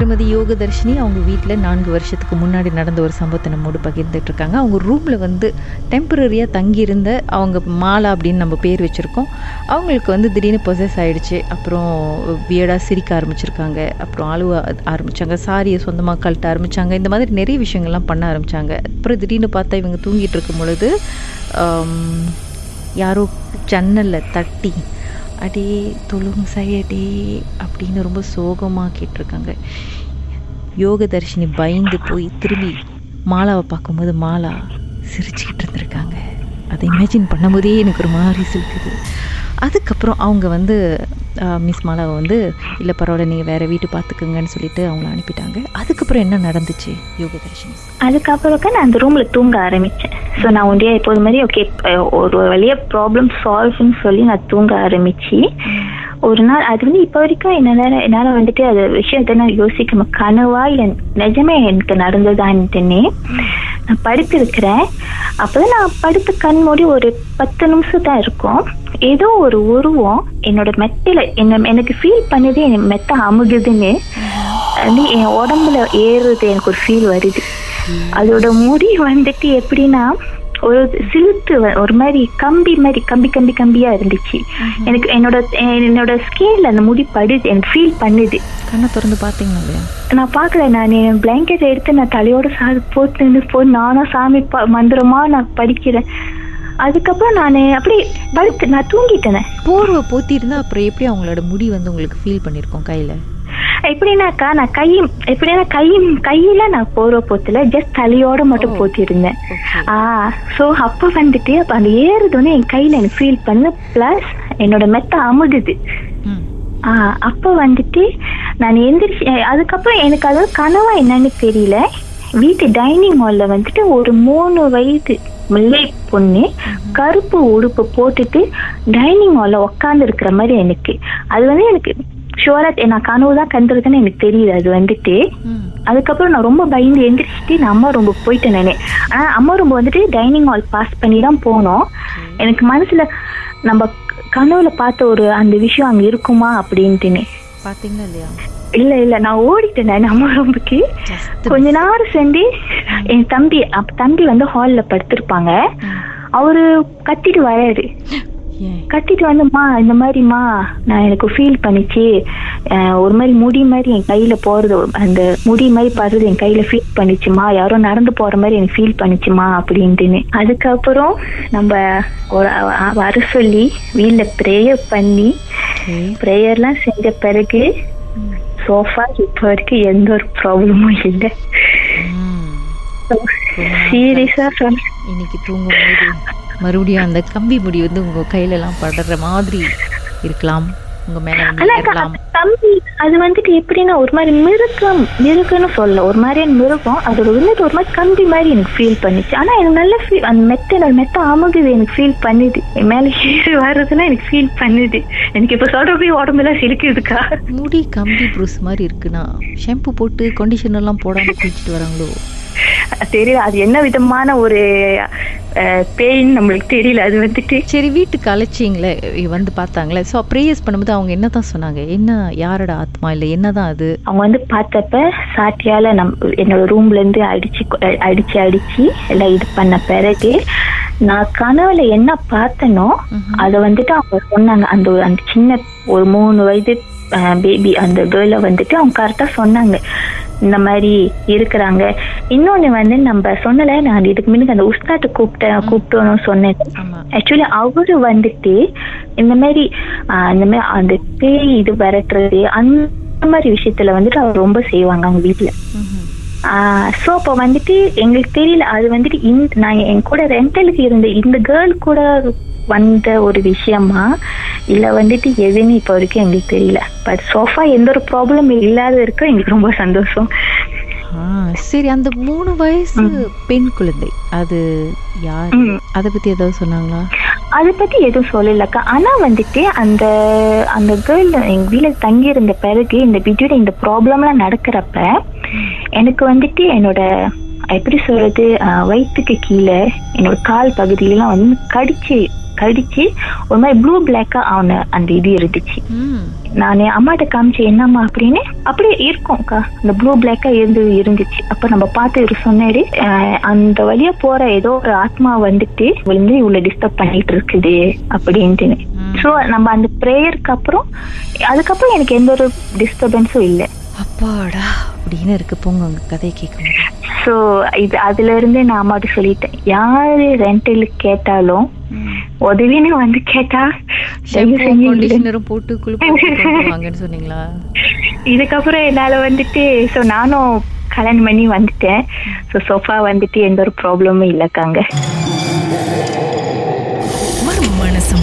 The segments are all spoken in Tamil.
திருமதி யோகதர்ஷினி அவங்க வீட்டில் நான்கு வருஷத்துக்கு முன்னாடி நடந்த ஒரு சம்பவத்தை நம்மோடு பகிர்ந்துட்டுருக்காங்க அவங்க ரூமில் வந்து டெம்பரரியாக தங்கியிருந்த அவங்க மாலா அப்படின்னு நம்ம பேர் வச்சுருக்கோம். அவங்களுக்கு வந்து திடீர்னு பொசஸ் ஆகிடுச்சு அப்புறம் வியடாக சிரிக்க ஆரம்பிச்சிருக்காங்க. அப்புறம் அழுவ ஆரம்பித்தாங்க சாரியை சொந்தமாக கழட்ட ஆரம்பித்தாங்க இந்த மாதிரி நிறைய விஷயங்கள்லாம் பண்ண ஆரம்பித்தாங்க அப்புறம் திடீர்னு பார்த்தா இவங்க தூங்கிட்டு இருக்கும் பொழுது யாரோ ஜன்னலில் தட்டி அடே தொழும் சையடே அப்படின்னு ரொம்ப சோகமாக கேட்டிருக்காங்க. யோகதர்ஷினி பயந்து போய் திரும்பி மாலாவை பார்க்கும்போது மாலா சிரிச்சுக்கிட்டு இருந்திருக்காங்க. அதை இமேஜின் பண்ணும்போதே எனக்கு ஒரு மாதிரி சிரிக்குது. அதுக்கப்புறம் அவங்க வந்து மிஸ் மாலாவை வந்து இல்லை பரவாயில்ல நீங்கள் வேறு வீட்டு பார்த்துக்குங்கன்னு சொல்லிட்டு அவங்கள அனுப்பிட்டாங்க. அதுக்கப்புறம் என்ன நடந்துச்சு யோகதர்ஷினி? அதுக்கப்புறம் நான் அந்த ரூமில் தூங்க ஆரம்பித்தேன் ஸோ நான் ஒன்றியா எப்போது மாதிரி ஓகே ஒரு வழியாக ப்ராப்ளம் சால்வ்னு சொல்லி நான் தூங்க ஆரம்பிச்சு ஒரு நாள் அது வந்து இப்போ வரைக்கும் என்னால் என்னால் வந்துட்டு அது விஷயத்தை நான் யோசிக்கணும் கனவா இல்லை நிஜமே எனக்கு நடந்ததான்ட்டுன்னே நான் படுத்திருக்கிறேன். அப்போதான் நான் படுத்து கண் மூடி ஒரு பத்து நிமிஷம் தான் இருக்கும். ஏதோ ஒரு உருவம் என்னோட மெத்தையில என்ன எனக்கு ஃபீல் பண்ணுது என் மெத்த அமுகுதுன்னு என் உடம்புல ஏறுறது எனக்கு ஒரு ஃபீல் வருது. அதோட முடி வந்துட்டு எப்படின்னா ஒரு சிலுத்து ஒரு மாதிரி கம்பி மாதிரி கம்பி கம்பி கம்பியா இருந்துச்சு. எனக்கு என்னோட என்னோட ஸ்கின்ல அந்த முடி படுது எனக்கு ஃபீல் பண்ணுது. கண்ணை திறந்து பார்த்தீங்களா இல்லையா? நான் பார்க்கல நான் என் பிளாங்கெட் எடுத்து நான் தலையோட சாது போட்டு போய் நானும் சாமி ப- மந்திரமா நான் படிக்கிறேன். அதுக்கப்புறம் நான் அப்படி படுத்து நான் தூங்கிட்டேனே. போர்வை போத்திருந்தா அப்புறம் எப்படி அவங்களோட முடி வந்து உங்களுக்கு ஃபீல் பண்ணியிருக்கோம் கையில்? எப்படின்னாக்கா நான் கை எப்படின்னா கை கையில நான் போர்வை போத்துல ஜஸ்ட் தலையோட மட்டும் போத்திருந்தேன் ஆ ஸோ அப்போ வந்துட்டு அப்போ அந்த ஏறுதுன்னு என் கையில எனக்கு ஃபீல் பண்ணு ப்ளஸ் என்னோட மெத்த அமுகுது அப்போ வந்துட்டு நான் எந்திரிச்சு அதுக்கப்புறம் எனக்கு அது கனவா என்னன்னு தெரியல. வீட்டு டைனிங் ஹால்ல வந்துட்டு ஒரு மூணு வயது முல்லை பொண்ணு கருப்பு உடுப்பு போட்டுட்டு டைனிங் ஹால்ல உட்காந்து இருக்கிற மாதிரி எனக்கு. அது வந்து எனக்கு ஷுவரா நான் கனவு தான் கண்டுருக்குன்னு எனக்கு தெரியுது. அது வந்துட்டு அதுக்கப்புறம் நான் ரொம்ப பயந்து எந்திரிச்சிட்டு நான் அம்மா ரொம்ப போயிட்டேன் நானு. ஆனா அம்மா ரொம்ப வந்துட்டு டைனிங் ஹால் பாஸ் பண்ணி தான் போனோம். எனக்கு மனசுல நம்ம கனவுல பார்த்த ஒரு அந்த விஷயம் அங்க இருக்குமா அப்படின்ட்டுன்னு. பார்த்தீங்களா இல்லையா? இல்ல இல்ல நான் ஓடிட்டேன் நான் அம்மா ரொம்பக்கு Just கொஞ்ச நேரம் சென்று என் தம்பி தம்பி வந்து ஹால்ல படுத்திருப்பாங்க. அவரு கத்திட்டு வராரு. கத்திட்டு வந்துமா இந்த மாதிரிம்மா. நான் எனக்கு ஃபீல் பண்ணிச்சு. ஒரு மாதிரி முடி மாதிரி என் கையில போறது அந்த முடி மாதிரி படுறது என் கையில ஃபீல் பண்ணிச்சுமா யாரோ நடந்து போற மாதிரி எனக்கு ஃபீல் பண்ணிச்சுமா அப்படின்ட்டுன்னு. அதுக்கப்புறம் நம்ம வர சொல்லி வீட்ல ப்ரேயர் பண்ணி ப்ரேயர்லாம் செஞ்ச பிறகு சோஃபா இப்போ வரைக்கும் எந்த ஒரு ப்ராப்ளமும் இல்லை. சீரியஸா சொல்ல இன்னைக்கு தூங்கும்போது மறுபடியும் அந்த கம்பி முடி வந்து உங்க கையில எல்லாம் படுற மாதிரி இருக்கலாம். உங்க மேல தம்பி அது வந்துட்டு எப்படின்னா ஒரு மாதிரி மிருகம் மிருகன்னு சொல்ல ஒரு மாதிரியான மிருகம் அதோட வந்துட்டு ஒரு மாதிரி கம்பி மாதிரி எனக்கு ஃபீல் பண்ணுச்சு. ஆனா எனக்கு நல்ல ஃபீல் அந்த மெத்த மெத்த அமுகுது எனக்கு ஃபீல் பண்ணுது. என் மேல ஏறி வர்றதுன்னா எனக்கு ஃபீல் பண்ணுது. எனக்கு இப்ப சொல்றப்பே உடம்புலாம் சிரிக்குதுக்கா. முடி கம்பி ப்ரூஸ் மாதிரி இருக்குன்னா ஷாம்பு போட்டு கண்டிஷனர் எல்லாம் போடாம குளிச்சுட்டு வராங்களோ? தெரியல. அது என்ன விதமான ஒரு பெயின் நம்மளுக்கு தெரியல. அது வந்துட்டு சரி வீட்டுக்கு அழைச்சிங்களே வந்து பார்த்தாங்களே. ஸோ ப்ரேயர்ஸ் பண்ணும்போது அவங்க என்ன தான் சொன்னாங்க? என்ன யாரோட ஆத்மா இல்லை? என்னதான் அது? அவங்க வந்து பார்த்தப்ப சாட்டியால நம் என்னோட ரூம்ல இருந்து அடிச்சு அடிச்சு அடிச்சு எல்லாம் இது பண்ண பிறகு நான் கனவுல என்ன பார்த்தனோ அதை வந்துட்டு அவங்க சொன்னாங்க. அந்த ஒரு- அந்த சின்ன ஒரு மூணு வயது பேபி அந்த கேர்ளை வந்துட்டு அவங்க கரெக்டா சொன்னாங்க. இந்த மாதிரி இருக்கிறாங்க. இன்னொன்னு வந்து நம்ம சொன்னல நான் இதுக்கு முன்னாடி அந்த உஸ்தாட்டு கூப்பிட்டேன் கூப்பிட்டோன்னு சொன்னேன். ஆக்சுவலி அவரு வந்துட்டு இந்த மாதிரி இந்த மாதிரி அந்த பேய் இது விரட்டுறது அந்த மாதிரி விஷயத்துல வந்துட்டு அவர் ரொம்ப செய்வாங்க அவங்க வீட்டுல. ஸோ அப்போ வந்துட்டு எங்களுக்கு தெரியல அது வந்துட்டு இந்த நான் என் கூட ரெண்டலுக்கு இருந்த இந்த கேர்ள் கூட வந்த ஒரு விஷயமா? இல்ல வந்துட்டு எதுன்னு இப்போ வரைக்கும் எங்களுக்கு தெரியல. பட் சோஃபா எந்த ஒரு ப்ராப்ளம் இல்லாத இருக்க எங்களுக்கு ரொம்ப சந்தோஷம். சரி அந்த மூணு வயசு பெண் குழந்தை. அது யார். அதை பத்தி ஏதாவது சொன்னாங்களா? அதை பத்தி எதுவும் சொல்லலக்கா. ஆனா வந்துட்டு அந்த அந்த கேர்ள் எங்க வீட்டுல தங்கி இருந்த பிறகு இந்த வீடியோட இந்த ப்ராப்ளம்லாம் நடக்கிறப்ப எனக்கு வந்துட்டு என்னோட எப்படி சொல்றது ஆஹ் வயித்துக்கு கீழே என்னோட கால் பகுதியிலாம் வந்து கடிச்சு கடிச்சு ஒரு மாதிரி ப்ளூ பிளாக்கா அவன அந்த இது இருந்துச்சு. நான் அம்மாட்ட காமிச்சேன் என்னம்மா? அப்படின்னு. அப்படியே இருக்கும்க்கா அந்த ப்ளூ பிளாக்கா இருந்து இருந்துச்சு. அப்ப நம்ம பார்த்து சொன்னாரு "அஹ், அந்த வழியா போற ஏதோ ஒரு ஆத்மா வந்துட்டு விழுந்து இவ்வளவு டிஸ்டர்ப் பண்ணிட்டு இருக்குது அப்படின்ட்டு. ம். ஸோ நம்ம அந்த ப்ரேயருக்கு அப்புறம் அதுக்கப்புறம் எனக்கு எந்த ஒரு டிஸ்டர்பன்ஸும் இல்லை. அப்பாடா அப்படின்னு இருக்கு. போங்க உங்க கதையை கேட்கும்போது ஸோ இது அதுல இருந்து நான் அம்மாட்ட சொல்லிட்டேன். யாரு ரெண்டல் கேட்டாலும் உதவின்னு வந்து கேட்டா போட்டு குளிப்பு வாங்கன்னு சொன்னீங்களா? இதுக்கப்புறம் என்னால வந்துட்டு ஸோ நானும் கல்யாணம் பண்ணி வந்துட்டேன். ஸோ சோஃபா வந்துட்டு எந்த ஒரு ப்ராப்ளமும் இல்லைக்காங்க.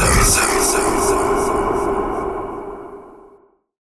Sir, sir, sir.